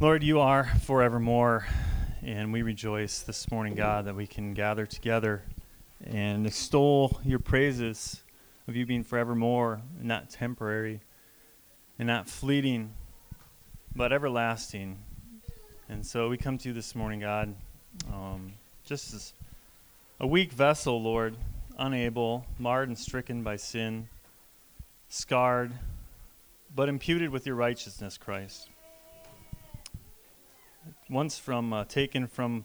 Lord, you are forevermore, and we rejoice this morning, God, that we can gather together and extol your praises of you being forevermore, and not temporary, and not fleeting, but everlasting. And so we come to you this morning, God, um, just as a weak vessel, Lord, unable, marred and stricken by sin, scarred, but imputed with your righteousness, Christ. Once from uh, taken from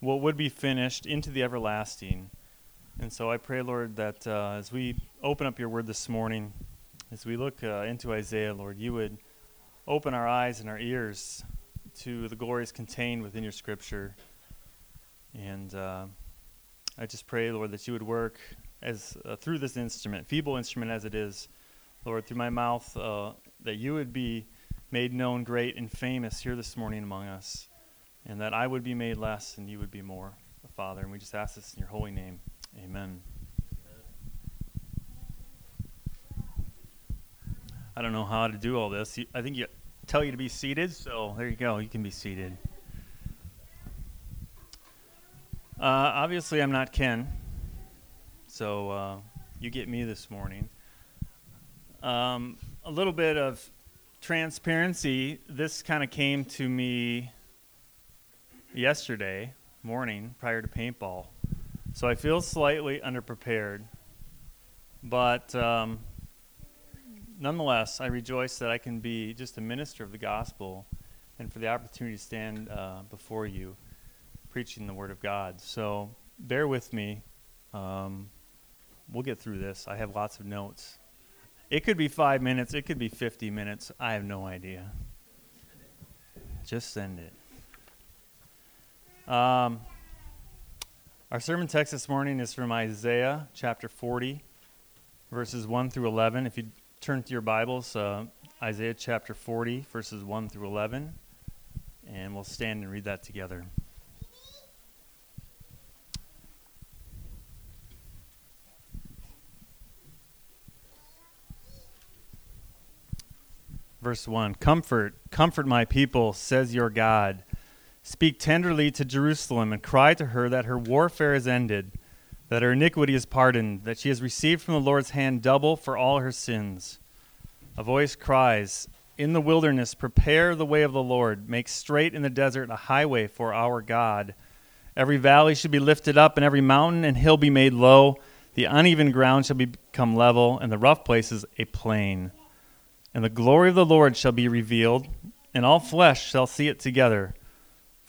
what would be finished into the everlasting. And so I pray, Lord, that uh, as we open up your word this morning, as we look uh, into Isaiah, Lord, you would open our eyes and our ears to the glories contained within your scripture. And uh, I just pray, Lord, that you would work as uh, through this instrument, feeble instrument as it is, Lord, through my mouth, uh, that you would be made known, great, and famous here this morning among us, and that I would be made less and you would be more, Father. And we just ask this in your holy name. Amen. I don't know how to do all this. I think you tell you to be seated, so there you go. You can be seated. Uh, obviously, I'm not Ken, so uh, you get me this morning. Um, a little bit of transparency. This kind of came to me yesterday morning prior to paintball, so I feel slightly underprepared, but. Um, nonetheless, I rejoice that I can be just a minister of the gospel and for the opportunity to stand uh, before you preaching the word of God. So bear with me. Um, we'll get through this. I have lots of notes. It could be five minutes, it could be 50 minutes. I have no idea. Just send it. Um, our sermon text this morning is from Isaiah chapter 40, verses 1 through 11. If you turn to your Bibles, uh, Isaiah chapter 40, verses 1 through 11, and we'll stand and read that together. Verse 1 Comfort, comfort my people, says your God. Speak tenderly to Jerusalem and cry to her that her warfare is ended that her iniquity is pardoned, that she has received from the Lord's hand double for all her sins. A voice cries, In the wilderness, prepare the way of the Lord, make straight in the desert a highway for our God. Every valley should be lifted up, and every mountain and hill be made low. The uneven ground shall become level, and the rough places a plain. And the glory of the Lord shall be revealed, and all flesh shall see it together,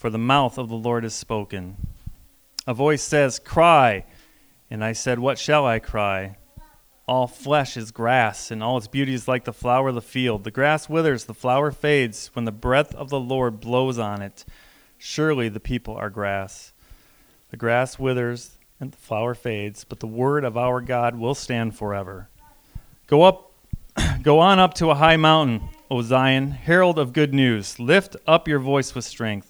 for the mouth of the Lord is spoken. A voice says, Cry. And I said, What shall I cry? All flesh is grass, and all its beauty is like the flower of the field. The grass withers, the flower fades, when the breath of the Lord blows on it. Surely the people are grass. The grass withers, and the flower fades, but the word of our God will stand forever. Go up, go on up to a high mountain, O Zion, herald of good news. Lift up your voice with strength,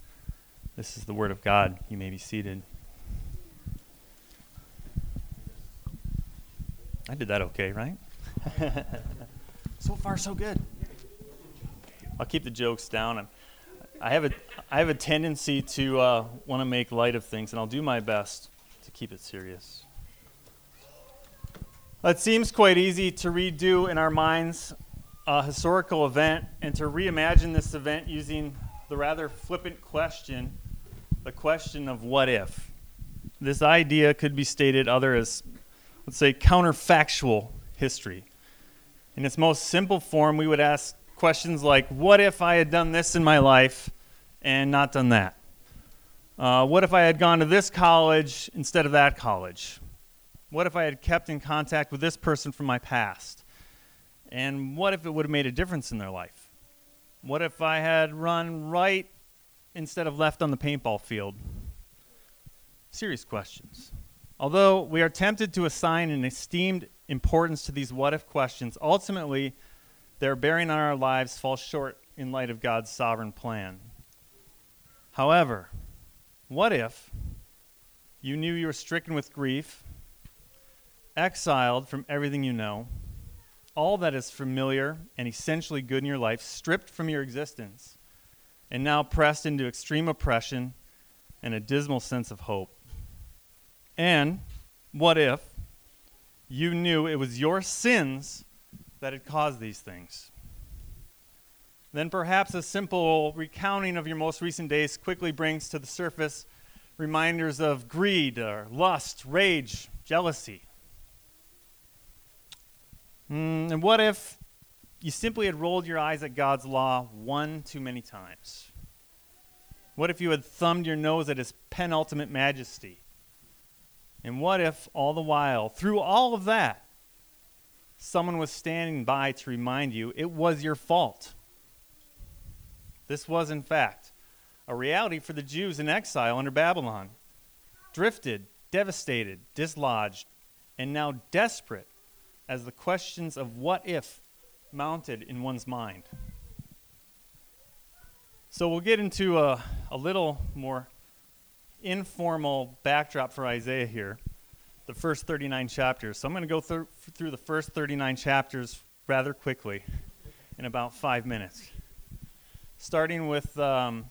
This is the word of God. You may be seated. I did that okay, right? so far, so good. I'll keep the jokes down. I have a, I have a tendency to uh, want to make light of things, and I'll do my best to keep it serious. It seems quite easy to redo in our minds a historical event and to reimagine this event using the rather flippant question, the question of what if. This idea could be stated other as let's say, counterfactual history. In its most simple form, we would ask questions like What if I had done this in my life and not done that? Uh, what if I had gone to this college instead of that college? What if I had kept in contact with this person from my past? And what if it would have made a difference in their life? What if I had run right instead of left on the paintball field? Serious questions. Although we are tempted to assign an esteemed importance to these what if questions, ultimately, their bearing on our lives falls short in light of God's sovereign plan. However, what if you knew you were stricken with grief, exiled from everything you know, all that is familiar and essentially good in your life stripped from your existence, and now pressed into extreme oppression and a dismal sense of hope? And what if you knew it was your sins that had caused these things? Then perhaps a simple recounting of your most recent days quickly brings to the surface reminders of greed or lust, rage, jealousy. Mm, and what if you simply had rolled your eyes at God's law one too many times? What if you had thumbed your nose at his penultimate majesty? And what if, all the while, through all of that, someone was standing by to remind you it was your fault? This was, in fact, a reality for the Jews in exile under Babylon. Drifted, devastated, dislodged, and now desperate as the questions of what if mounted in one's mind. So we'll get into a, a little more informal backdrop for Isaiah here, the first 39 chapters. So I'm going to go through, through the first 39 chapters rather quickly in about five minutes. Starting with um,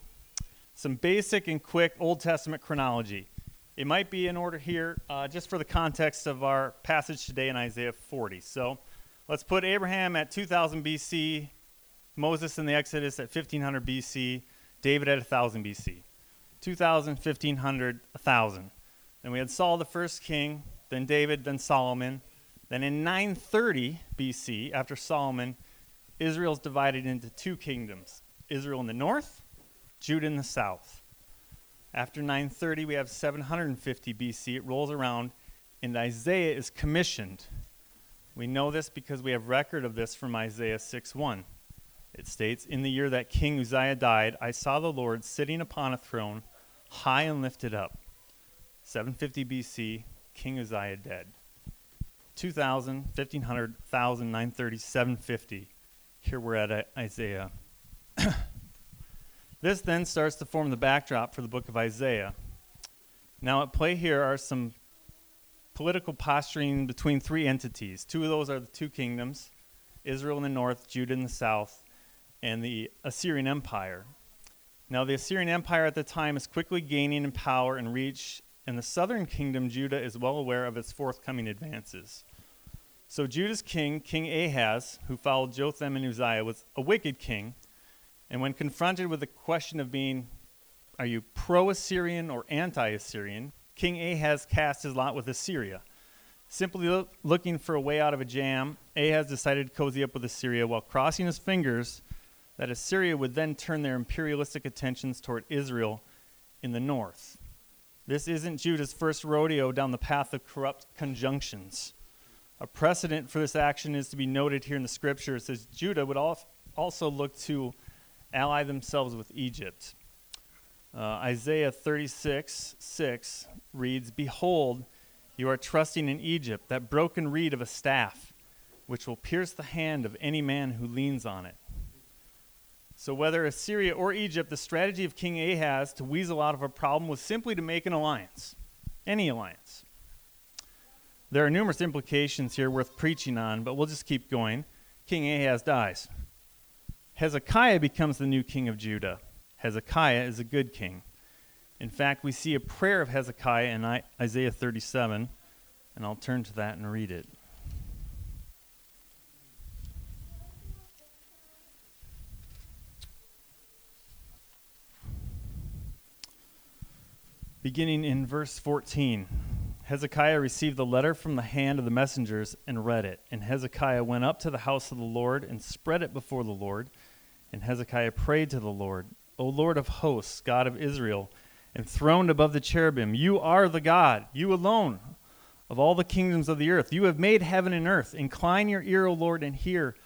some basic and quick Old Testament chronology. It might be in order here, uh, just for the context of our passage today in Isaiah 40. So let's put Abraham at 2000 BC, Moses in the Exodus at 1500 BC, David at 1000 BC. 2,000, 1,500, 1,000. Then we had Saul, the first king, then David, then Solomon. Then in 930 BC, after Solomon, Israel is divided into two kingdoms Israel in the north, Judah in the south. After 930, we have 750 BC. It rolls around, and Isaiah is commissioned. We know this because we have record of this from Isaiah 6 1. It states, In the year that King Uzziah died, I saw the Lord sitting upon a throne, high and lifted up. 750 BC, King Uzziah dead. 2000, 1500, 1000, 930, 750. Here we're at Isaiah. this then starts to form the backdrop for the book of Isaiah. Now, at play here are some political posturing between three entities. Two of those are the two kingdoms Israel in the north, Judah in the south, and the Assyrian Empire. Now, the Assyrian Empire at the time is quickly gaining in power and reach, and the southern kingdom, Judah, is well aware of its forthcoming advances. So, Judah's king, King Ahaz, who followed Jotham and Uzziah, was a wicked king. And when confronted with the question of being, are you pro Assyrian or anti Assyrian, King Ahaz cast his lot with Assyria. Simply lo- looking for a way out of a jam, Ahaz decided to cozy up with Assyria while crossing his fingers that Assyria would then turn their imperialistic attentions toward Israel in the north. This isn't Judah's first rodeo down the path of corrupt conjunctions. A precedent for this action is to be noted here in the scripture. It says Judah would also look to ally themselves with Egypt. Uh, Isaiah 36, 6 reads, Behold, you are trusting in Egypt, that broken reed of a staff, which will pierce the hand of any man who leans on it. So, whether Assyria or Egypt, the strategy of King Ahaz to weasel out of a problem was simply to make an alliance, any alliance. There are numerous implications here worth preaching on, but we'll just keep going. King Ahaz dies. Hezekiah becomes the new king of Judah. Hezekiah is a good king. In fact, we see a prayer of Hezekiah in Isaiah 37, and I'll turn to that and read it. beginning in verse 14. Hezekiah received the letter from the hand of the messengers and read it. And Hezekiah went up to the house of the Lord and spread it before the Lord. And Hezekiah prayed to the Lord, O Lord of hosts, God of Israel, enthroned above the cherubim, you are the God, you alone, of all the kingdoms of the earth. You have made heaven and earth. Incline your ear, O Lord, and hear.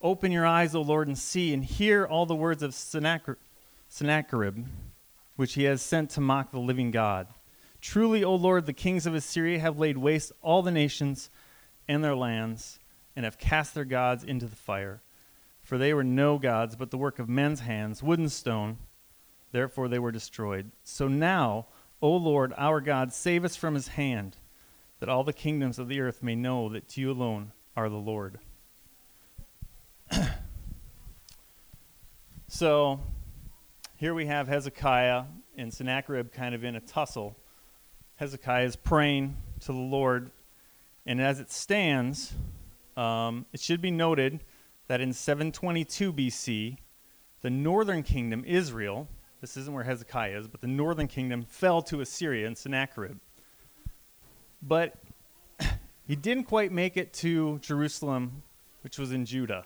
Open your eyes, O Lord, and see, and hear all the words of Sennacherib which he has sent to mock the living God. Truly, O Lord, the kings of Assyria have laid waste all the nations and their lands, and have cast their gods into the fire. For they were no gods, but the work of men's hands, wood and stone. Therefore they were destroyed. So now, O Lord, our God, save us from his hand, that all the kingdoms of the earth may know that to you alone are the Lord. so, here we have Hezekiah and Sennacherib kind of in a tussle. Hezekiah is praying to the Lord, and as it stands, um, it should be noted that in 722 BC, the northern kingdom, Israel, this isn't where Hezekiah is, but the northern kingdom fell to Assyria and Sennacherib. But he didn't quite make it to Jerusalem, which was in Judah.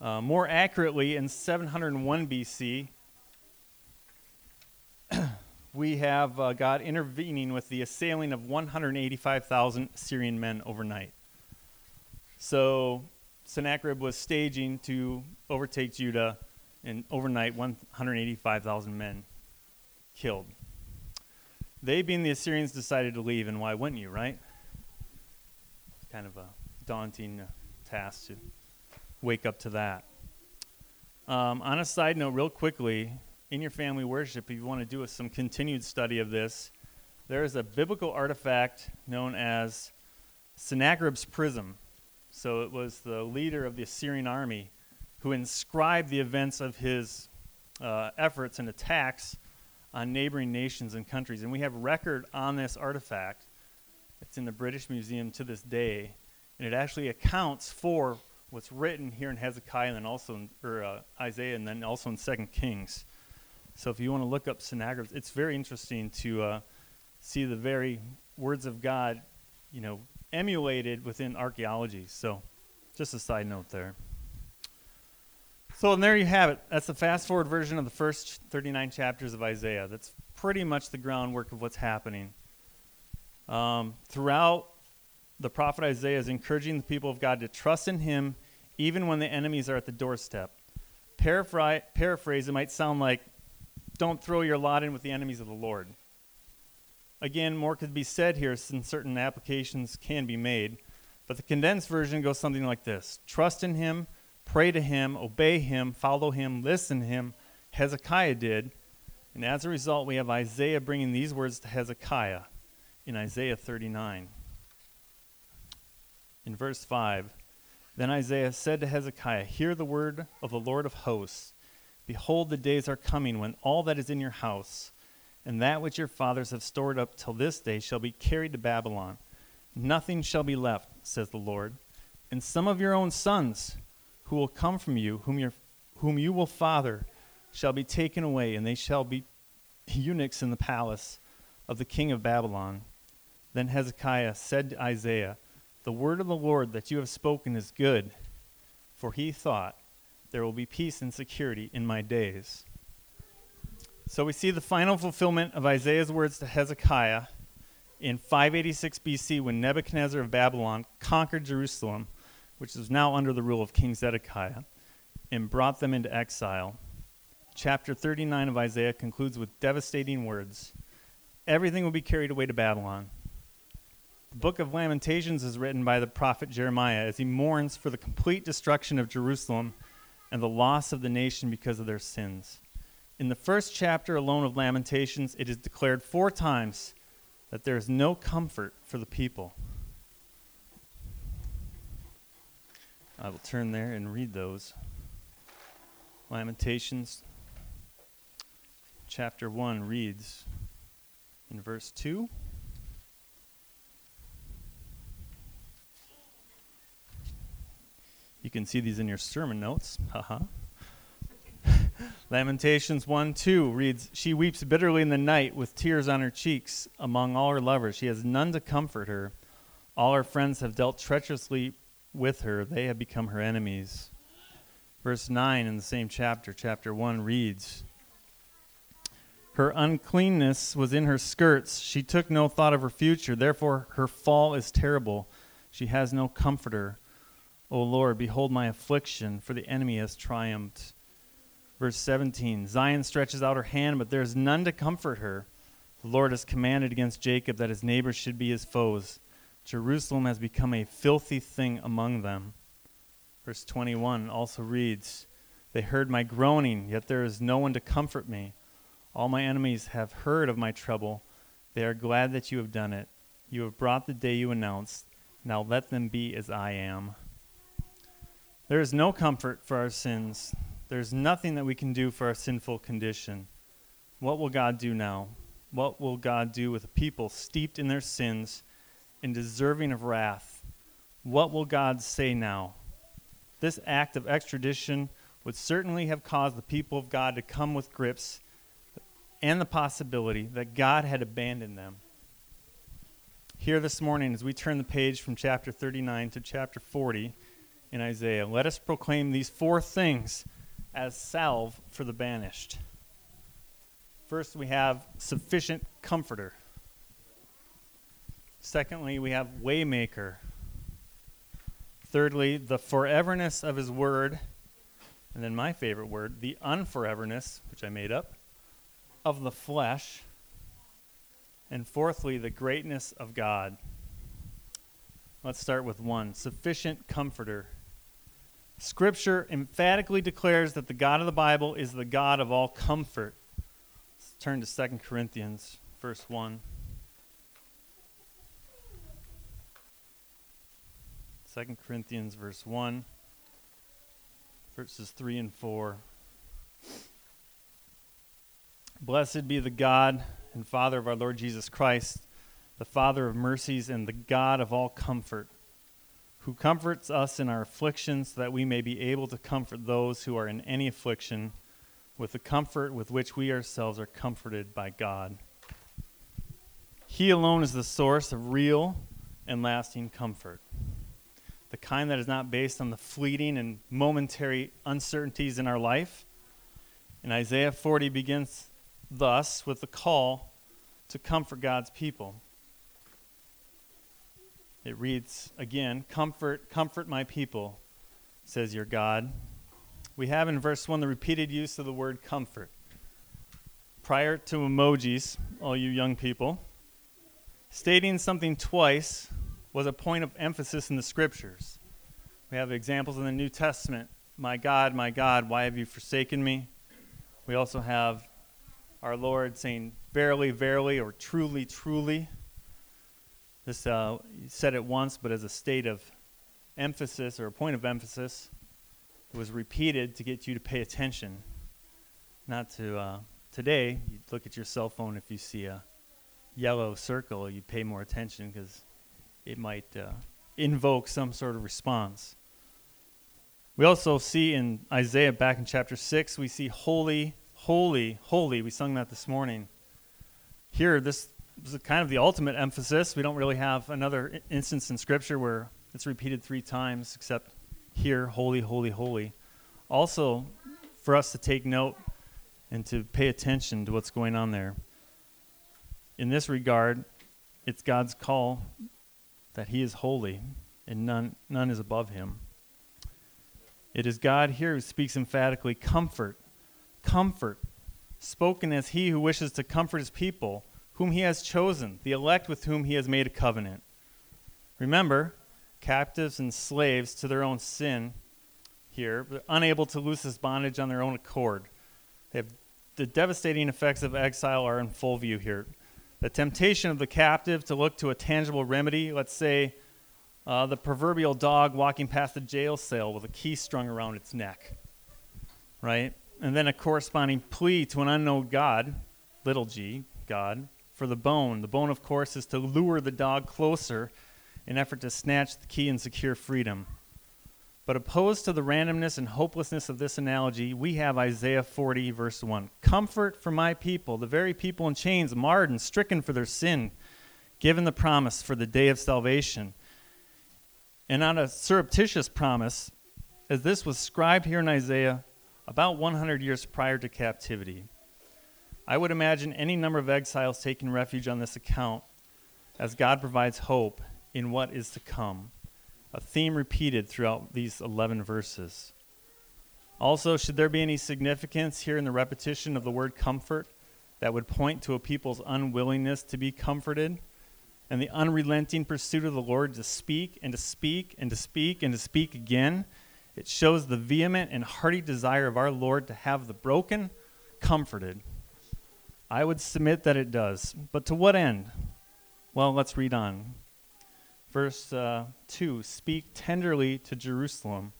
Uh, more accurately, in 701 BC, we have uh, God intervening with the assailing of 185,000 Syrian men overnight. So Sennacherib was staging to overtake Judah, and overnight, 185,000 men killed. They, being the Assyrians, decided to leave, and why wouldn't you, right? It's Kind of a daunting uh, task to wake up to that. Um, on a side note, real quickly, in your family worship, if you want to do some continued study of this, there is a biblical artifact known as Sennacherib's prism. So it was the leader of the Assyrian army who inscribed the events of his uh, efforts and attacks on neighboring nations and countries. And we have record on this artifact. It's in the British Museum to this day. And it actually accounts for what's written here in Hezekiah and then also in or, uh, Isaiah and then also in Second Kings. So if you want to look up Sennacherib, it's very interesting to uh, see the very words of God, you know, emulated within archaeology. So just a side note there. So and there you have it. That's the fast forward version of the first 39 chapters of Isaiah. That's pretty much the groundwork of what's happening. Um, throughout, the prophet Isaiah is encouraging the people of God to trust in him even when the enemies are at the doorstep. Paraphrase, paraphrase it might sound like don't throw your lot in with the enemies of the Lord. Again, more could be said here since certain applications can be made, but the condensed version goes something like this Trust in Him, pray to Him, obey Him, follow Him, listen to Him. Hezekiah did. And as a result, we have Isaiah bringing these words to Hezekiah in Isaiah 39. In verse 5, then Isaiah said to Hezekiah, Hear the word of the Lord of hosts. Behold, the days are coming when all that is in your house and that which your fathers have stored up till this day shall be carried to Babylon. Nothing shall be left, says the Lord. And some of your own sons who will come from you, whom, your, whom you will father, shall be taken away, and they shall be eunuchs in the palace of the king of Babylon. Then Hezekiah said to Isaiah, The word of the Lord that you have spoken is good, for he thought, there will be peace and security in my days. So we see the final fulfillment of Isaiah's words to Hezekiah in 586 BC when Nebuchadnezzar of Babylon conquered Jerusalem, which is now under the rule of King Zedekiah, and brought them into exile. Chapter 39 of Isaiah concludes with devastating words Everything will be carried away to Babylon. The book of Lamentations is written by the prophet Jeremiah as he mourns for the complete destruction of Jerusalem and the loss of the nation because of their sins. In the first chapter alone of Lamentations, it is declared four times that there is no comfort for the people. I will turn there and read those. Lamentations chapter 1 reads in verse 2 You can see these in your sermon notes. Haha. Lamentations 1 2 reads, She weeps bitterly in the night with tears on her cheeks among all her lovers. She has none to comfort her. All her friends have dealt treacherously with her, they have become her enemies. Verse 9 in the same chapter, chapter 1, reads, Her uncleanness was in her skirts. She took no thought of her future. Therefore, her fall is terrible. She has no comforter. O Lord, behold my affliction, for the enemy has triumphed. Verse 17 Zion stretches out her hand, but there is none to comfort her. The Lord has commanded against Jacob that his neighbors should be his foes. Jerusalem has become a filthy thing among them. Verse 21 also reads They heard my groaning, yet there is no one to comfort me. All my enemies have heard of my trouble. They are glad that you have done it. You have brought the day you announced. Now let them be as I am. There is no comfort for our sins. There's nothing that we can do for our sinful condition. What will God do now? What will God do with a people steeped in their sins and deserving of wrath? What will God say now? This act of extradition would certainly have caused the people of God to come with grips and the possibility that God had abandoned them. Here this morning, as we turn the page from chapter 39 to chapter 40 in Isaiah, let us proclaim these four things as salve for the banished. First, we have sufficient comforter. Secondly, we have waymaker. Thirdly, the foreverness of his word. And then my favorite word, the unforeverness, which I made up, of the flesh. And fourthly, the greatness of God. Let's start with one sufficient comforter. Scripture emphatically declares that the God of the Bible is the God of all comfort. Let's turn to 2 Corinthians, verse 1. 2 Corinthians, verse 1, verses 3 and 4. Blessed be the God and Father of our Lord Jesus Christ, the Father of mercies and the God of all comfort who comforts us in our afflictions, so that we may be able to comfort those who are in any affliction with the comfort with which we ourselves are comforted by God. He alone is the source of real and lasting comfort, the kind that is not based on the fleeting and momentary uncertainties in our life. And Isaiah 40 begins thus with the call to comfort God's people. It reads again, Comfort, comfort my people, says your God. We have in verse 1 the repeated use of the word comfort. Prior to emojis, all you young people, stating something twice was a point of emphasis in the scriptures. We have examples in the New Testament My God, my God, why have you forsaken me? We also have our Lord saying, Verily, verily, or truly, truly. This uh, said it once, but as a state of emphasis or a point of emphasis, it was repeated to get you to pay attention. Not to uh, today. You look at your cell phone if you see a yellow circle, you pay more attention because it might uh, invoke some sort of response. We also see in Isaiah back in chapter 6, we see holy, holy, holy. We sung that this morning. Here, this is kind of the ultimate emphasis. We don't really have another instance in Scripture where it's repeated three times, except here, holy, holy, holy. Also, for us to take note and to pay attention to what's going on there. In this regard, it's God's call that He is holy and none, none is above Him. It is God here who speaks emphatically comfort, comfort, spoken as He who wishes to comfort His people whom he has chosen, the elect with whom he has made a covenant. Remember, captives and slaves to their own sin here, unable to loose this bondage on their own accord. The devastating effects of exile are in full view here. The temptation of the captive to look to a tangible remedy, let's say uh, the proverbial dog walking past a jail cell with a key strung around its neck, right? And then a corresponding plea to an unknown God, little g, God, for the bone. The bone, of course, is to lure the dog closer in effort to snatch the key and secure freedom. But opposed to the randomness and hopelessness of this analogy, we have Isaiah 40, verse 1. Comfort for my people, the very people in chains, marred and stricken for their sin, given the promise for the day of salvation. And not a surreptitious promise, as this was scribed here in Isaiah about 100 years prior to captivity. I would imagine any number of exiles taking refuge on this account as God provides hope in what is to come, a theme repeated throughout these 11 verses. Also, should there be any significance here in the repetition of the word comfort that would point to a people's unwillingness to be comforted and the unrelenting pursuit of the Lord to speak and to speak and to speak and to speak again? It shows the vehement and hearty desire of our Lord to have the broken comforted. I would submit that it does. But to what end? Well, let's read on. Verse uh, 2 Speak tenderly to Jerusalem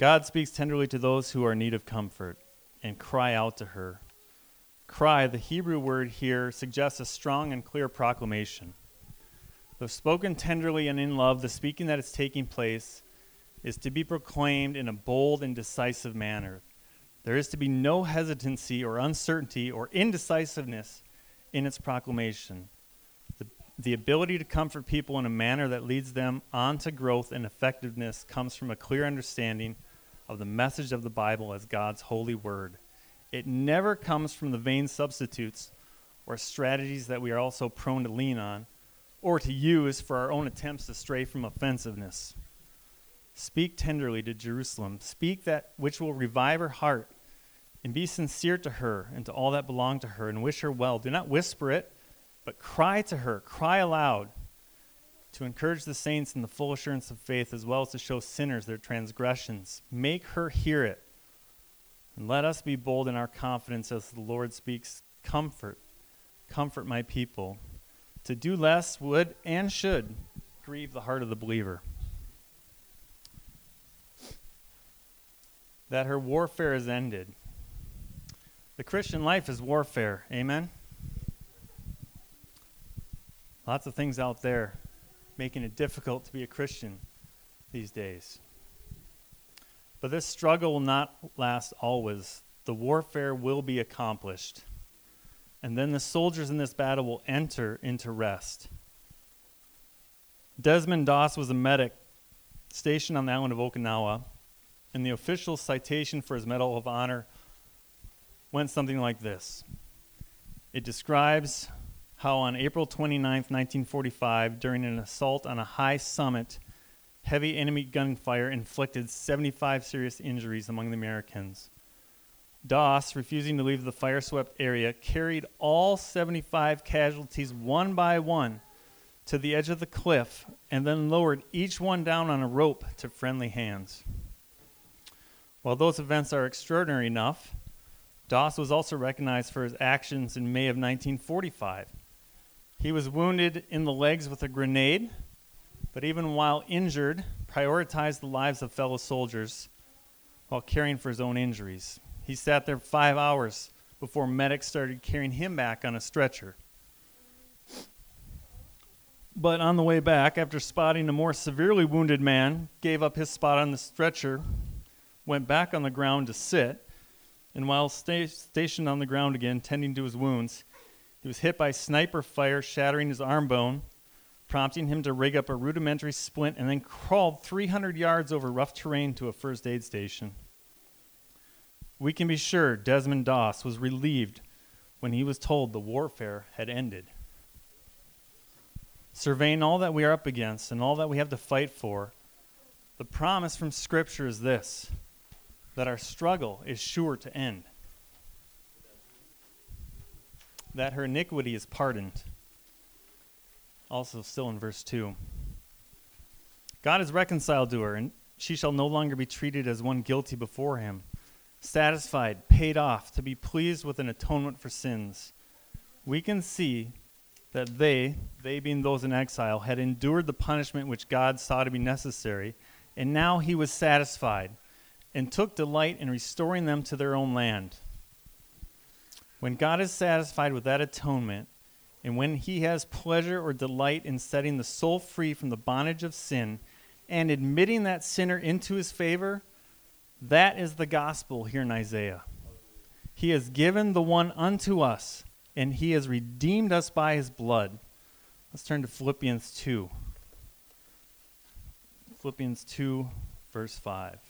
God speaks tenderly to those who are in need of comfort and cry out to her. Cry, the Hebrew word here, suggests a strong and clear proclamation. Though spoken tenderly and in love, the speaking that is taking place is to be proclaimed in a bold and decisive manner. There is to be no hesitancy or uncertainty or indecisiveness in its proclamation. The, the ability to comfort people in a manner that leads them on to growth and effectiveness comes from a clear understanding of the message of the Bible as God's holy word. It never comes from the vain substitutes or strategies that we are also prone to lean on or to use for our own attempts to stray from offensiveness. Speak tenderly to Jerusalem. Speak that which will revive her heart and be sincere to her and to all that belong to her and wish her well. Do not whisper it, but cry to her. Cry aloud to encourage the saints in the full assurance of faith, as well as to show sinners their transgressions. Make her hear it. And let us be bold in our confidence as the Lord speaks comfort. Comfort my people. To do less would and should grieve the heart of the believer. That her warfare is ended. The Christian life is warfare. Amen? Lots of things out there making it difficult to be a Christian these days. But this struggle will not last always. The warfare will be accomplished. And then the soldiers in this battle will enter into rest. Desmond Doss was a medic stationed on the island of Okinawa, and the official citation for his Medal of Honor went something like this It describes how on April 29, 1945, during an assault on a high summit, heavy enemy gunfire inflicted 75 serious injuries among the Americans. Doss, refusing to leave the fire swept area, carried all 75 casualties one by one to the edge of the cliff and then lowered each one down on a rope to friendly hands. While those events are extraordinary enough, Doss was also recognized for his actions in May of 1945 he was wounded in the legs with a grenade, but even while injured, prioritized the lives of fellow soldiers while caring for his own injuries. He sat there five hours before medics started carrying him back on a stretcher. But on the way back, after spotting a more severely wounded man, gave up his spot on the stretcher, went back on the ground to sit, and while sta- stationed on the ground again, tending to his wounds, he was hit by sniper fire, shattering his arm bone, prompting him to rig up a rudimentary splint and then crawled 300 yards over rough terrain to a first aid station. We can be sure Desmond Doss was relieved when he was told the warfare had ended. Surveying all that we are up against and all that we have to fight for, the promise from Scripture is this that our struggle is sure to end that her iniquity is pardoned. Also, still in verse 2. God is reconciled to her, and she shall no longer be treated as one guilty before him, satisfied, paid off, to be pleased with an atonement for sins. We can see that they, they being those in exile, had endured the punishment which God saw to be necessary, and now he was satisfied and took delight in restoring them to their own land. When God is satisfied with that atonement, and when he has pleasure or delight in setting the soul free from the bondage of sin and admitting that sinner into his favor, that is the gospel here in Isaiah. He has given the one unto us, and he has redeemed us by his blood. Let's turn to Philippians 2. Philippians 2, verse 5.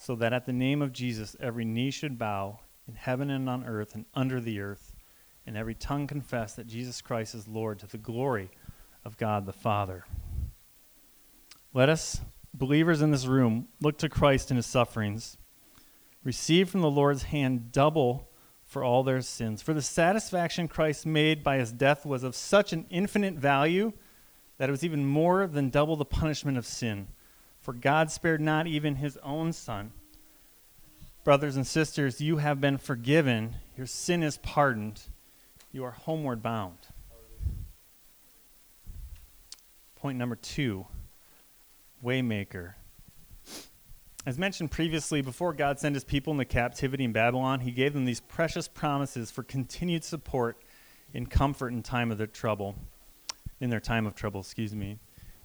so that at the name of Jesus every knee should bow in heaven and on earth and under the earth, and every tongue confess that Jesus Christ is Lord to the glory of God the Father. Let us, believers in this room, look to Christ in his sufferings, receive from the Lord's hand double for all their sins. For the satisfaction Christ made by his death was of such an infinite value that it was even more than double the punishment of sin. For God spared not even his own Son Brothers and sisters, you have been forgiven. Your sin is pardoned. You are homeward bound. Point number two Waymaker. As mentioned previously, before God sent his people into captivity in Babylon, he gave them these precious promises for continued support and comfort in time of their trouble, in their time of trouble, excuse me.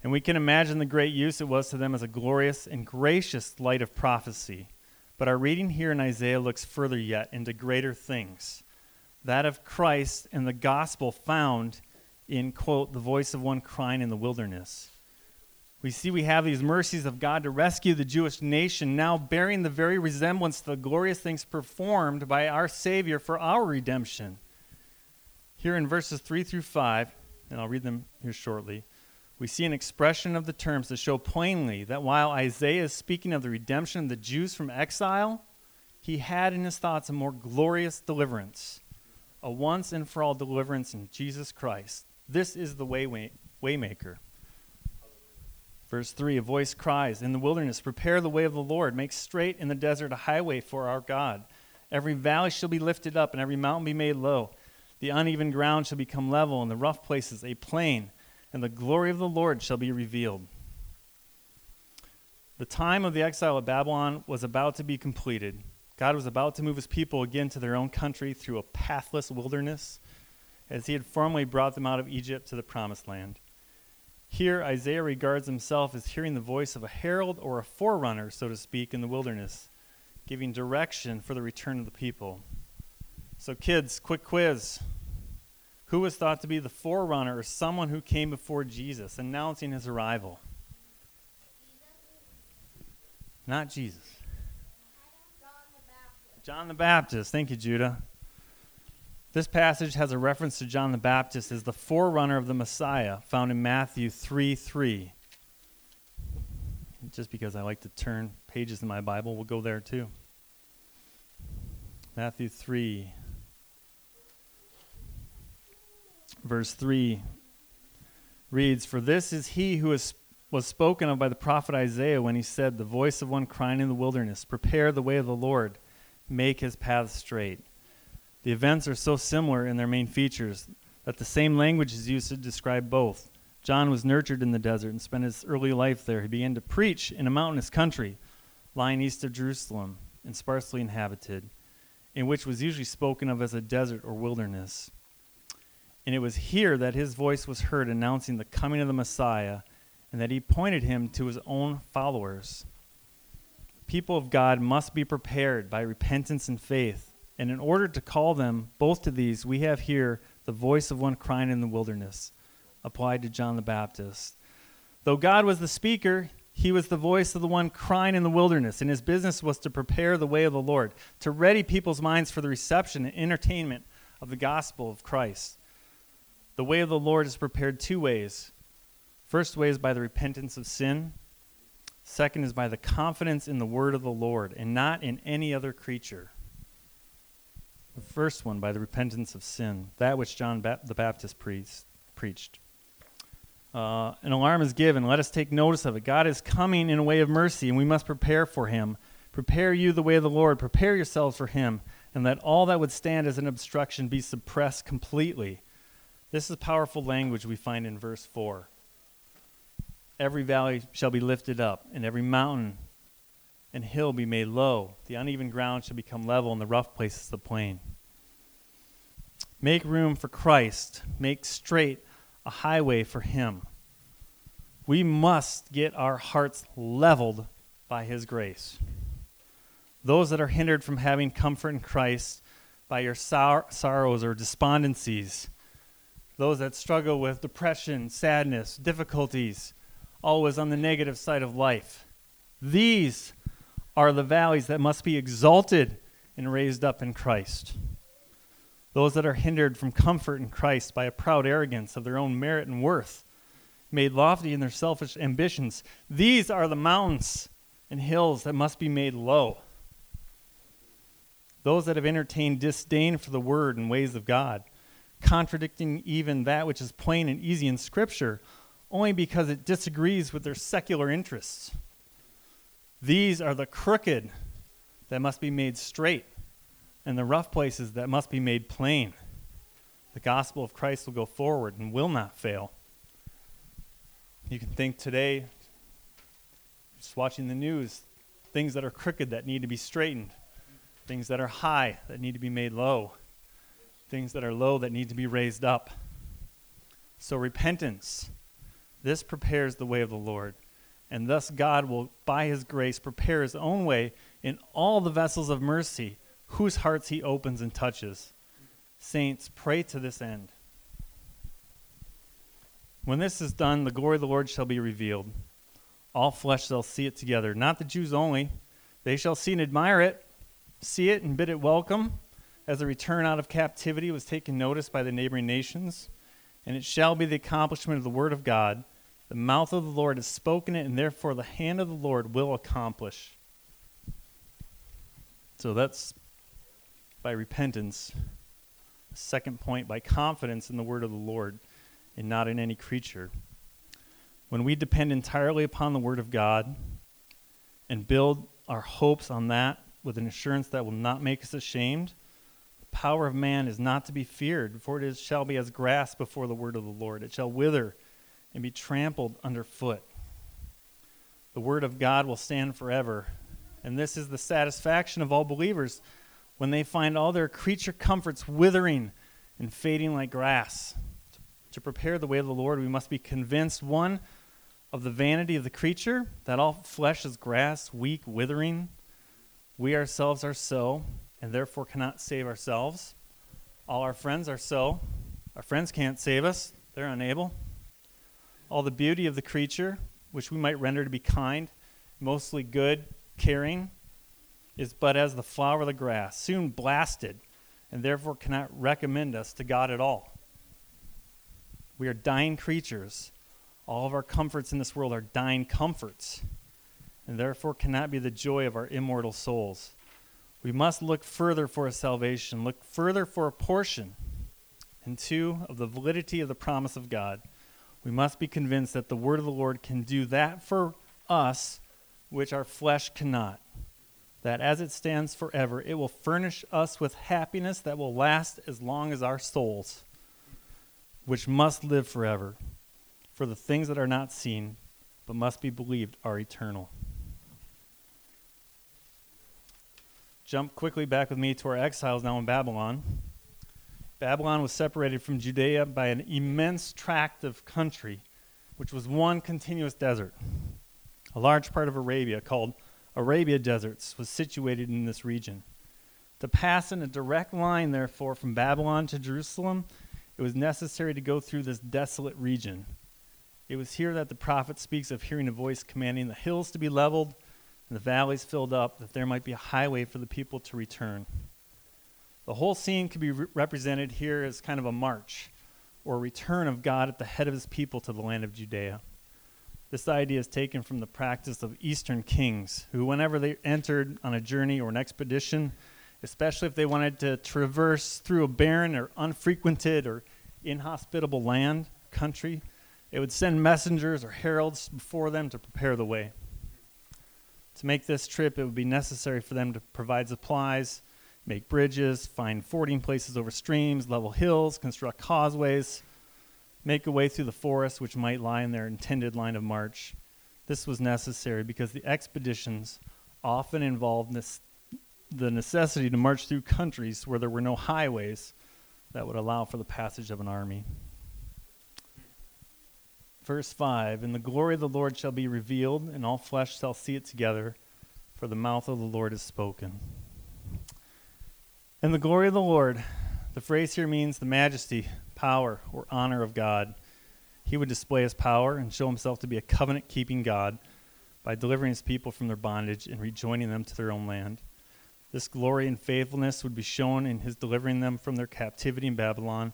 And we can imagine the great use it was to them as a glorious and gracious light of prophecy. But our reading here in Isaiah looks further yet into greater things that of Christ and the gospel found in, quote, the voice of one crying in the wilderness. We see we have these mercies of God to rescue the Jewish nation, now bearing the very resemblance to the glorious things performed by our Savior for our redemption. Here in verses 3 through 5, and I'll read them here shortly we see an expression of the terms to show plainly that while Isaiah is speaking of the redemption of the Jews from exile, he had in his thoughts a more glorious deliverance, a once and for all deliverance in Jesus Christ. This is the way, way waymaker. Verse 3 A voice cries, In the wilderness, prepare the way of the Lord, make straight in the desert a highway for our God. Every valley shall be lifted up, and every mountain be made low. The uneven ground shall become level, and the rough places a plain and the glory of the Lord shall be revealed. The time of the exile of Babylon was about to be completed. God was about to move his people again to their own country through a pathless wilderness, as he had formerly brought them out of Egypt to the promised land. Here, Isaiah regards himself as hearing the voice of a herald or a forerunner, so to speak, in the wilderness, giving direction for the return of the people. So, kids, quick quiz. Who was thought to be the forerunner or someone who came before Jesus, announcing his arrival? Not Jesus. John the Baptist. Thank you, Judah. This passage has a reference to John the Baptist as the forerunner of the Messiah, found in Matthew 3 3. Just because I like to turn pages in my Bible, we'll go there too. Matthew 3 verse 3 reads, For this is he who is, was spoken of by the prophet Isaiah when he said, The voice of one crying in the wilderness, Prepare the way of the Lord, make his path straight. The events are so similar in their main features that the same language is used to describe both. John was nurtured in the desert and spent his early life there. He began to preach in a mountainous country lying east of Jerusalem and sparsely inhabited, in which was usually spoken of as a desert or wilderness. And it was here that his voice was heard announcing the coming of the Messiah and that he pointed him to his own followers. People of God must be prepared by repentance and faith. And in order to call them both to these, we have here the voice of one crying in the wilderness, applied to John the Baptist. Though God was the speaker, he was the voice of the one crying in the wilderness, and his business was to prepare the way of the Lord, to ready people's minds for the reception and entertainment of the gospel of Christ. The way of the Lord is prepared two ways. First way is by the repentance of sin. Second is by the confidence in the word of the Lord and not in any other creature. The first one by the repentance of sin, that which John ba- the Baptist priest, preached. Uh, an alarm is given. Let us take notice of it. God is coming in a way of mercy, and we must prepare for him. Prepare you the way of the Lord. Prepare yourselves for him, and let all that would stand as an obstruction be suppressed completely. This is powerful language we find in verse 4. Every valley shall be lifted up, and every mountain and hill be made low. The uneven ground shall become level, and the rough places the plain. Make room for Christ. Make straight a highway for Him. We must get our hearts leveled by His grace. Those that are hindered from having comfort in Christ by your sor- sorrows or despondencies, those that struggle with depression, sadness, difficulties, always on the negative side of life. These are the valleys that must be exalted and raised up in Christ. Those that are hindered from comfort in Christ by a proud arrogance of their own merit and worth, made lofty in their selfish ambitions, these are the mountains and hills that must be made low. Those that have entertained disdain for the word and ways of God, contradicting even that which is plain and easy in Scripture, only because it disagrees with their secular interests. These are the crooked that must be made straight, and the rough places that must be made plain. The gospel of Christ will go forward and will not fail. You can think today, just watching the news, things that are crooked that need to be straightened, things that are high that need to be made low, things that are low that need to be raised up. So, repentance, this prepares the way of the Lord. And thus, God will, by His grace, prepare His own way in all the vessels of mercy whose hearts He opens and touches. Saints, pray to this end. When this is done, the glory of the Lord shall be revealed. All flesh shall see it together, not the Jews only. They shall see and admire it, see it and bid it welcome, as the return out of captivity was taken notice by the neighboring nations. And it shall be the accomplishment of the word of God the mouth of the Lord has spoken it, and therefore the hand of the Lord will accomplish. So that's by repentance. Second point, by confidence in the word of the Lord and not in any creature. When we depend entirely upon the word of God and build our hopes on that with an assurance that will not make us ashamed, power of man is not to be feared, for it is, shall be as grass before the word of the Lord. It shall wither and be trampled underfoot. The word of God will stand forever. And this is the satisfaction of all believers when they find all their creature comforts withering and fading like grass. To prepare the way of the Lord, we must be convinced, one, of the vanity of the creature, that all flesh is grass, weak, withering. We ourselves are so, and therefore cannot save ourselves. All our friends are so. Our friends can't save us, they're unable all the beauty of the creature, which we might render to be kind, mostly good, caring, is but as the flower of the grass, soon blasted, and therefore cannot recommend us to God at all. We are dying creatures. All of our comforts in this world are dying comforts, and therefore cannot be the joy of our immortal souls. We must look further for a salvation, look further for a portion, and two, of the validity of the promise of God. We must be convinced that the word of the Lord can do that for us which our flesh cannot. That as it stands forever, it will furnish us with happiness that will last as long as our souls, which must live forever. For the things that are not seen, but must be believed, are eternal. Jump quickly back with me to our exiles now in Babylon. Babylon was separated from Judea by an immense tract of country, which was one continuous desert. A large part of Arabia, called Arabia Deserta, was situated in this region. To pass in a direct line, therefore, from Babylon to Jerusalem, it was necessary to go through this desolate region. It was here that the prophet speaks of hearing a voice commanding the hills to be leveled and the valleys filled up, that there might be a highway for the people to return. The whole scene can be re- represented here as kind of a march or return of God at the head of his people to the land of Judea. This idea is taken from the practice of Eastern kings, who, whenever they entered on a journey or an expedition, especially if they wanted to traverse through a barren or unfrequented or inhospitable land, country, they would send messengers or heralds before them to prepare the way. To make this trip, it would be necessary for them to provide supplies make bridges, find fording places over streams, level hills, construct causeways, make a way through the forest which might lie in their intended line of march. This was necessary because the expeditions often involved the necessity to march through countries where there were no highways that would allow for the passage of an army. Verse 5 And the glory of the Lord shall be revealed, and all flesh shall see it together, for the mouth of the Lord is spoken. And the glory of the Lord, the phrase here means the majesty, power, or honor of God. He would display his power and show himself to be a covenant keeping God by delivering his people from their bondage and rejoining them to their own land. This glory and faithfulness would be shown in his delivering them from their captivity in Babylon,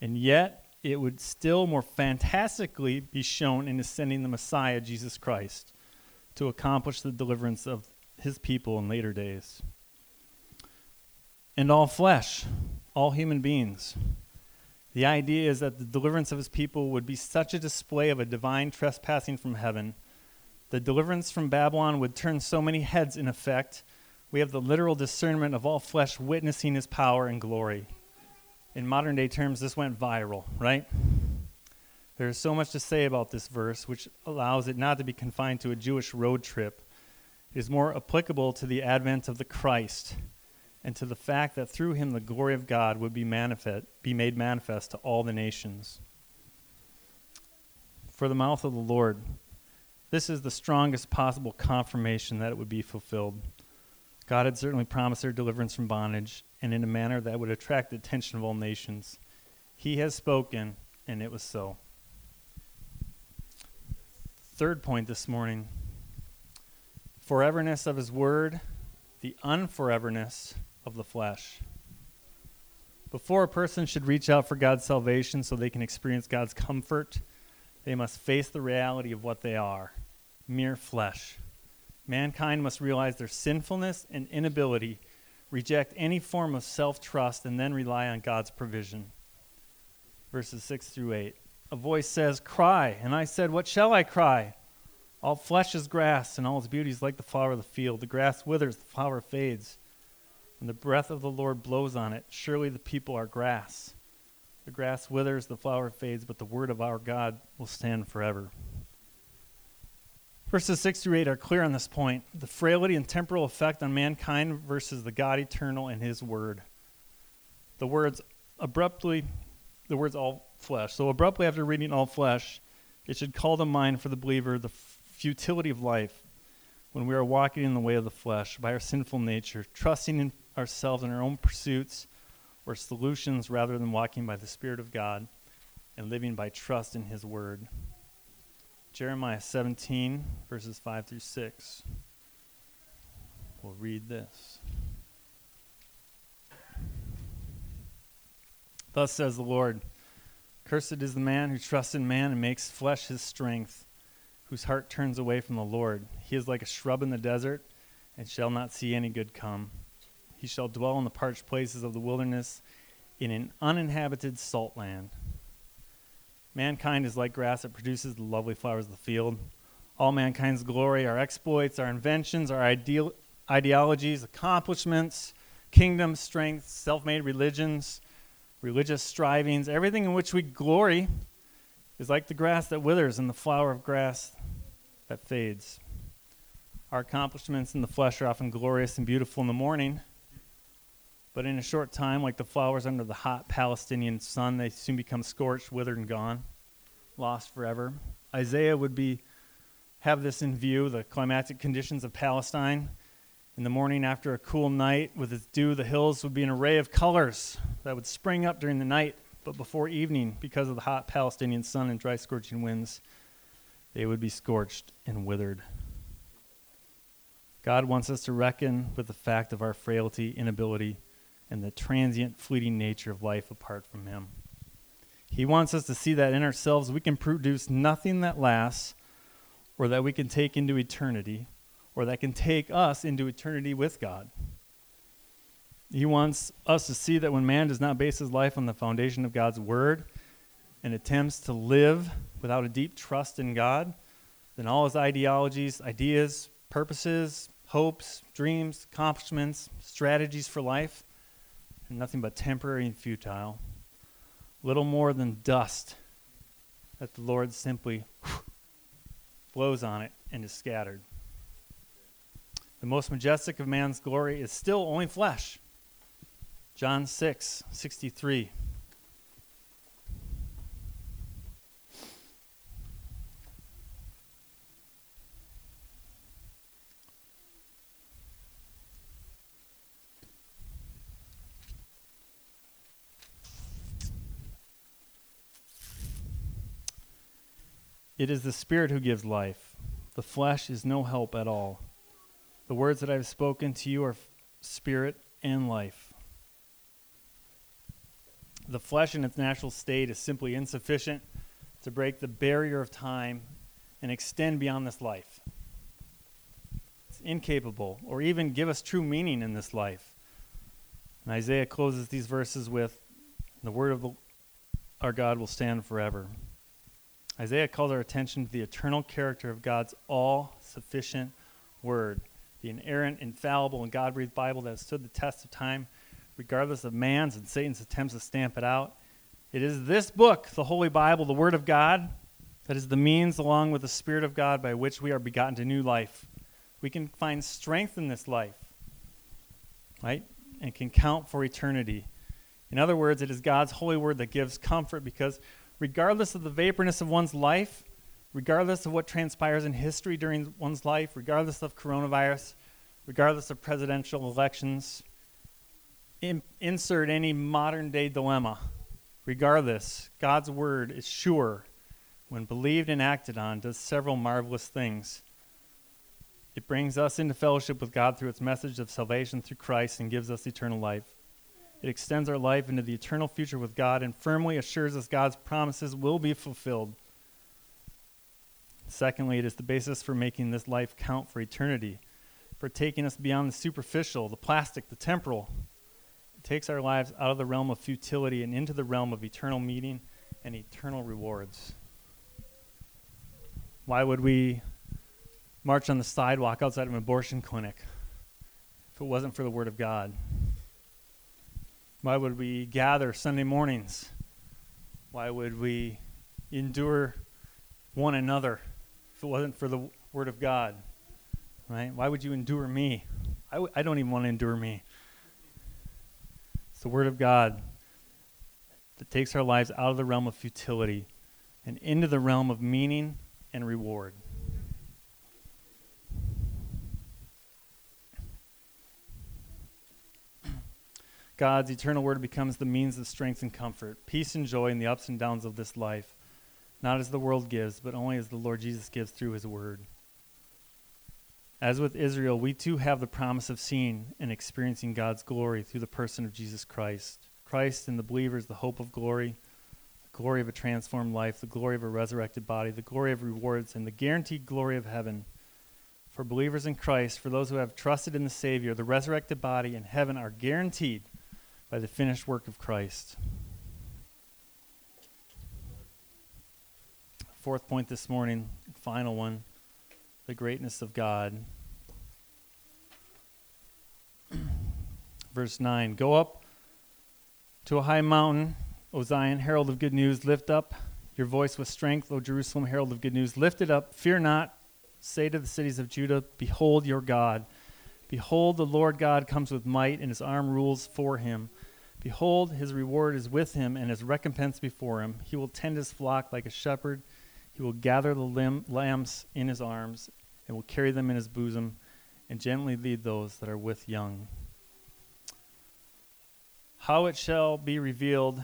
and yet it would still more fantastically be shown in his sending the Messiah, Jesus Christ, to accomplish the deliverance of his people in later days. And all flesh, all human beings. The idea is that the deliverance of his people would be such a display of a divine trespassing from heaven. The deliverance from Babylon would turn so many heads in effect. We have the literal discernment of all flesh witnessing his power and glory. In modern day terms, this went viral, right? There is so much to say about this verse, which allows it not to be confined to a Jewish road trip. It is more applicable to the advent of the Christ and to the fact that through him the glory of God would be, manifest, be made manifest to all the nations. For the mouth of the Lord, this is the strongest possible confirmation that it would be fulfilled. God had certainly promised their deliverance from bondage, and in a manner that would attract the attention of all nations. He has spoken, and it was so. Third point this morning foreverness of his word, the unforeverness of the flesh. Before a person should reach out for God's salvation so they can experience God's comfort, they must face the reality of what they are mere flesh. Mankind must realize their sinfulness and inability, reject any form of self trust, and then rely on God's provision. Verses 6 through 8. A voice says, Cry. And I said, What shall I cry? All flesh is grass, and all its beauty is like the flower of the field. The grass withers, the flower fades and the breath of the Lord blows on it, surely the people are grass. The grass withers, the flower fades, but the word of our God will stand forever. Verses 6 through 8 are clear on this point the frailty and temporal effect on mankind versus the God eternal and his word. The words abruptly, the words all flesh. So, abruptly after reading all flesh, it should call to mind for the believer the futility of life when we are walking in the way of the flesh by our sinful nature, trusting in ourselves and our own pursuits or solutions rather than walking by the Spirit of God and living by trust in His Word. Jeremiah 17, verses 5 through 6. We'll read this. Thus says the Lord Cursed is the man who trusts in man and makes flesh his strength, whose heart turns away from the Lord. He is like a shrub in the desert and shall not see any good come. He shall dwell in the parched places of the wilderness, in an uninhabited salt land. Mankind is like grass that produces the lovely flowers of the field. All mankind's glory, our exploits, our inventions, our ideal, ideologies, accomplishments, kingdoms, strengths, self made religions, religious strivings, everything in which we glory is like the grass that withers and the flower of grass that fades. Our accomplishments in the flesh are often glorious and beautiful in the morning, but in a short time, like the flowers under the hot Palestinian sun, they soon become scorched, withered, and gone, lost forever. Isaiah would be have this in view the climatic conditions of Palestine. In the morning, after a cool night with its dew, the hills would be an array of colors that would spring up during the night, but before evening, because of the hot Palestinian sun and dry, scorching winds, they would be scorched and withered. God wants us to reckon with the fact of our frailty, inability, and the transient, fleeting nature of life apart from Him. He wants us to see that in ourselves we can produce nothing that lasts or that we can take into eternity or that can take us into eternity with God. He wants us to see that when man does not base his life on the foundation of God's word and attempts to live without a deep trust in God, then all his ideologies, ideas, purposes, hopes, dreams, accomplishments, strategies for life nothing but temporary and futile, little more than dust that the Lord simply blows on it and is scattered. The most majestic of man's glory is still only flesh. John 6, 63. It is the Spirit who gives life. The flesh is no help at all. The words that I have spoken to you are spirit and life. The flesh in its natural state is simply insufficient to break the barrier of time and extend beyond this life. It's incapable, or even give us true meaning in this life. And Isaiah closes these verses with The word of the, our God will stand forever. Isaiah calls our attention to the eternal character of God's all sufficient word, the inerrant, infallible, and God breathed Bible that has stood the test of time, regardless of man's and Satan's attempts to stamp it out. It is this book, the Holy Bible, the Word of God, that is the means, along with the Spirit of God, by which we are begotten to new life. We can find strength in this life, right? And can count for eternity. In other words, it is God's holy word that gives comfort because regardless of the vaporness of one's life, regardless of what transpires in history during one's life, regardless of coronavirus, regardless of presidential elections, in, insert any modern day dilemma. Regardless, God's word is sure, when believed and acted on, does several marvelous things. It brings us into fellowship with God through its message of salvation through Christ and gives us eternal life. It extends our life into the eternal future with God and firmly assures us God's promises will be fulfilled. Secondly, it is the basis for making this life count for eternity, for taking us beyond the superficial, the plastic, the temporal. It takes our lives out of the realm of futility and into the realm of eternal meaning and eternal rewards. Why would we march on the sidewalk outside of an abortion clinic if it wasn't for the Word of God? Why would we gather Sunday mornings? Why would we endure one another if it wasn't for the Word of God? Right? Why would you endure me? I w- I don't even want to endure me. It's the Word of God that takes our lives out of the realm of futility and into the realm of meaning and reward. God's eternal word becomes the means of strength and comfort, peace and joy in the ups and downs of this life, not as the world gives, but only as the Lord Jesus gives through his word. As with Israel, we too have the promise of seeing and experiencing God's glory through the person of Jesus Christ. Christ in the believers, the hope of glory, the glory of a transformed life, the glory of a resurrected body, the glory of rewards, and the guaranteed glory of heaven. For believers in Christ, for those who have trusted in the Savior, the resurrected body and heaven are guaranteed by the finished work of Christ. Fourth point this morning, final one the greatness of God. Verse 9 Go up to a high mountain, O Zion, herald of good news, lift up your voice with strength, O Jerusalem, herald of good news, lift it up, fear not. Say to the cities of Judah, Behold your God. Behold, the Lord God comes with might, and his arm rules for him. Behold, his reward is with him, and his recompense before him. He will tend his flock like a shepherd. He will gather the limb, lambs in his arms, and will carry them in his bosom, and gently lead those that are with young. How it shall be revealed,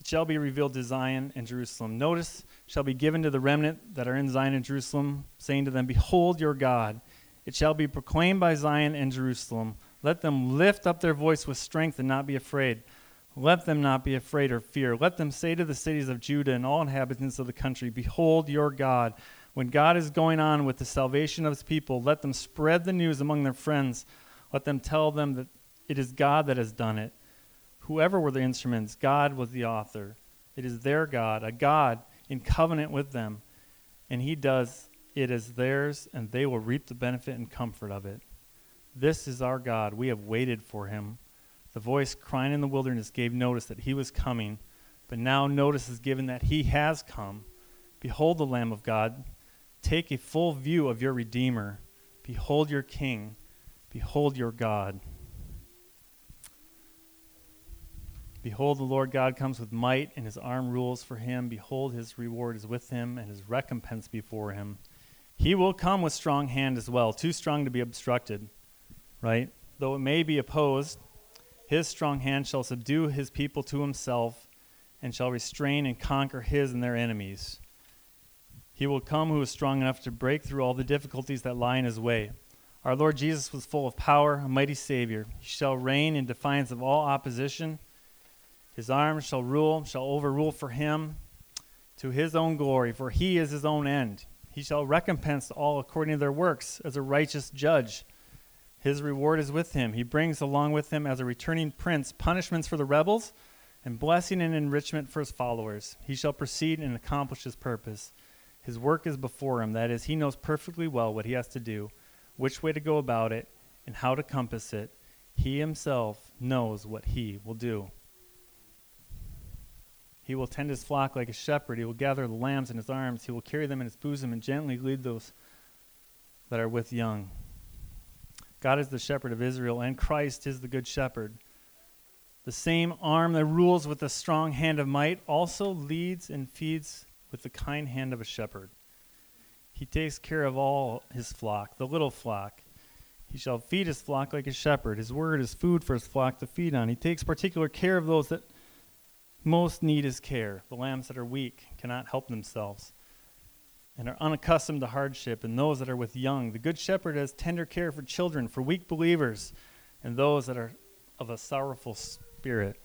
it shall be revealed to Zion and Jerusalem. Notice shall be given to the remnant that are in Zion and Jerusalem, saying to them, Behold your God. It shall be proclaimed by Zion and Jerusalem. Let them lift up their voice with strength and not be afraid. Let them not be afraid or fear. Let them say to the cities of Judah and all inhabitants of the country, Behold your God. When God is going on with the salvation of his people, let them spread the news among their friends. Let them tell them that it is God that has done it. Whoever were the instruments, God was the author. It is their God, a God in covenant with them. And he does it as theirs, and they will reap the benefit and comfort of it. This is our God. We have waited for him. The voice crying in the wilderness gave notice that he was coming, but now notice is given that he has come. Behold the Lamb of God. Take a full view of your Redeemer. Behold your King. Behold your God. Behold, the Lord God comes with might, and his arm rules for him. Behold, his reward is with him, and his recompense before him. He will come with strong hand as well, too strong to be obstructed, right? Though it may be opposed, his strong hand shall subdue his people to himself, and shall restrain and conquer his and their enemies. He will come who is strong enough to break through all the difficulties that lie in his way. Our Lord Jesus was full of power, a mighty Savior. He shall reign in defiance of all opposition. His arms shall rule, shall overrule for him to his own glory, for he is his own end. He shall recompense all according to their works as a righteous judge. His reward is with him. He brings along with him as a returning prince punishments for the rebels and blessing and enrichment for his followers. He shall proceed and accomplish his purpose. His work is before him. That is, he knows perfectly well what he has to do, which way to go about it, and how to compass it. He himself knows what he will do. He will tend his flock like a shepherd. He will gather the lambs in his arms. He will carry them in his bosom and gently lead those that are with young. God is the shepherd of Israel, and Christ is the good shepherd. The same arm that rules with a strong hand of might also leads and feeds with the kind hand of a shepherd. He takes care of all his flock, the little flock. He shall feed his flock like a shepherd. His word is food for his flock to feed on. He takes particular care of those that most need his care. The lambs that are weak cannot help themselves and are unaccustomed to hardship, and those that are with young. The good shepherd has tender care for children, for weak believers, and those that are of a sorrowful spirit.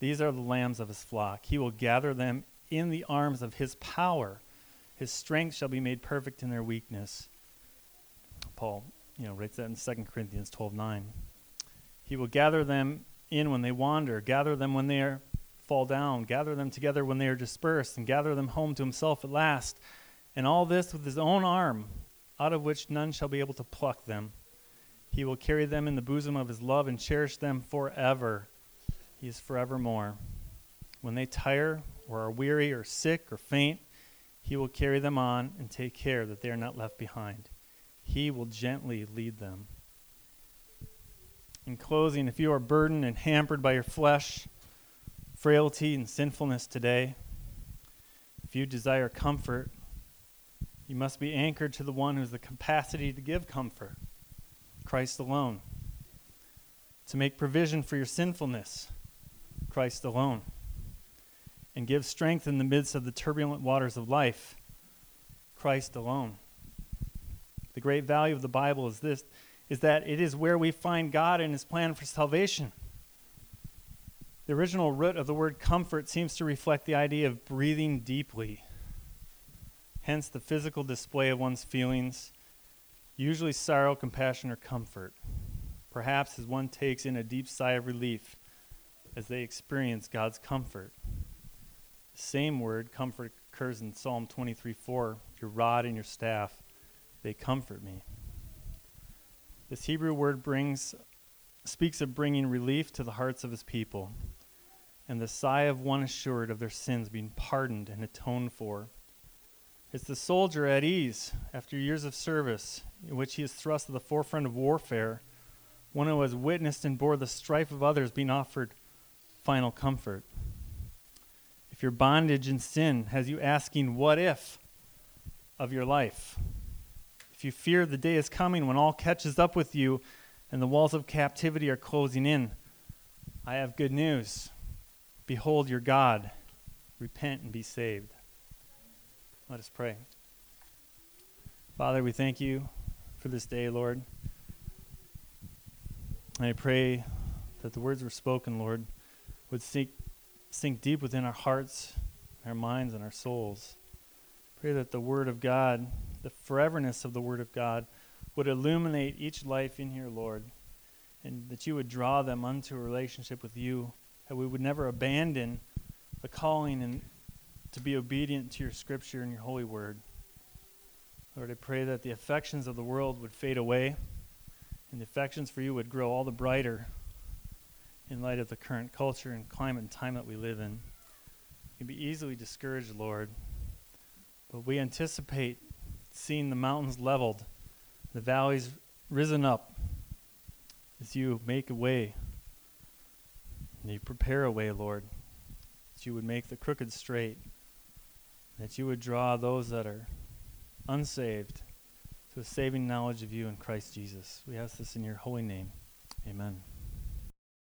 These are the lambs of his flock. He will gather them in the arms of his power. His strength shall be made perfect in their weakness. Paul, you know, writes that in 2 Corinthians 12:9. He will gather them in when they wander, gather them when they are fall down, gather them together when they are dispersed, and gather them home to himself at last. And all this with his own arm, out of which none shall be able to pluck them. He will carry them in the bosom of his love and cherish them forever. He is forevermore. When they tire or are weary or sick or faint, he will carry them on and take care that they are not left behind. He will gently lead them. In closing, if you are burdened and hampered by your flesh, frailty, and sinfulness today, if you desire comfort, you must be anchored to the one who has the capacity to give comfort Christ alone. To make provision for your sinfulness, Christ alone and give strength in the midst of the turbulent waters of life. Christ alone. The great value of the Bible is this is that it is where we find God and his plan for salvation. The original root of the word comfort seems to reflect the idea of breathing deeply. Hence the physical display of one's feelings, usually sorrow, compassion, or comfort. Perhaps as one takes in a deep sigh of relief as they experience God's comfort The same word, comfort, occurs in Psalm 23 4. Your rod and your staff, they comfort me. This Hebrew word brings, speaks of bringing relief to the hearts of his people, and the sigh of one assured of their sins being pardoned and atoned for. It's the soldier at ease after years of service, in which he is thrust to the forefront of warfare, one who has witnessed and bore the strife of others being offered final comfort. If your bondage and sin has you asking, what if of your life? If you fear the day is coming when all catches up with you and the walls of captivity are closing in, I have good news. Behold your God. Repent and be saved. Let us pray. Father, we thank you for this day, Lord. I pray that the words were spoken, Lord, would seek sink deep within our hearts, our minds, and our souls. Pray that the Word of God, the foreverness of the Word of God, would illuminate each life in here, Lord, and that you would draw them unto a relationship with you, that we would never abandon the calling and to be obedient to your Scripture and your holy Word. Lord, I pray that the affections of the world would fade away, and the affections for you would grow all the brighter in light of the current culture and climate and time that we live in. We can be easily discouraged, Lord, but we anticipate seeing the mountains leveled, the valleys risen up, as you make a way, and you prepare a way, Lord, that you would make the crooked straight, that you would draw those that are unsaved to a saving knowledge of you in Christ Jesus. We ask this in your holy name. Amen.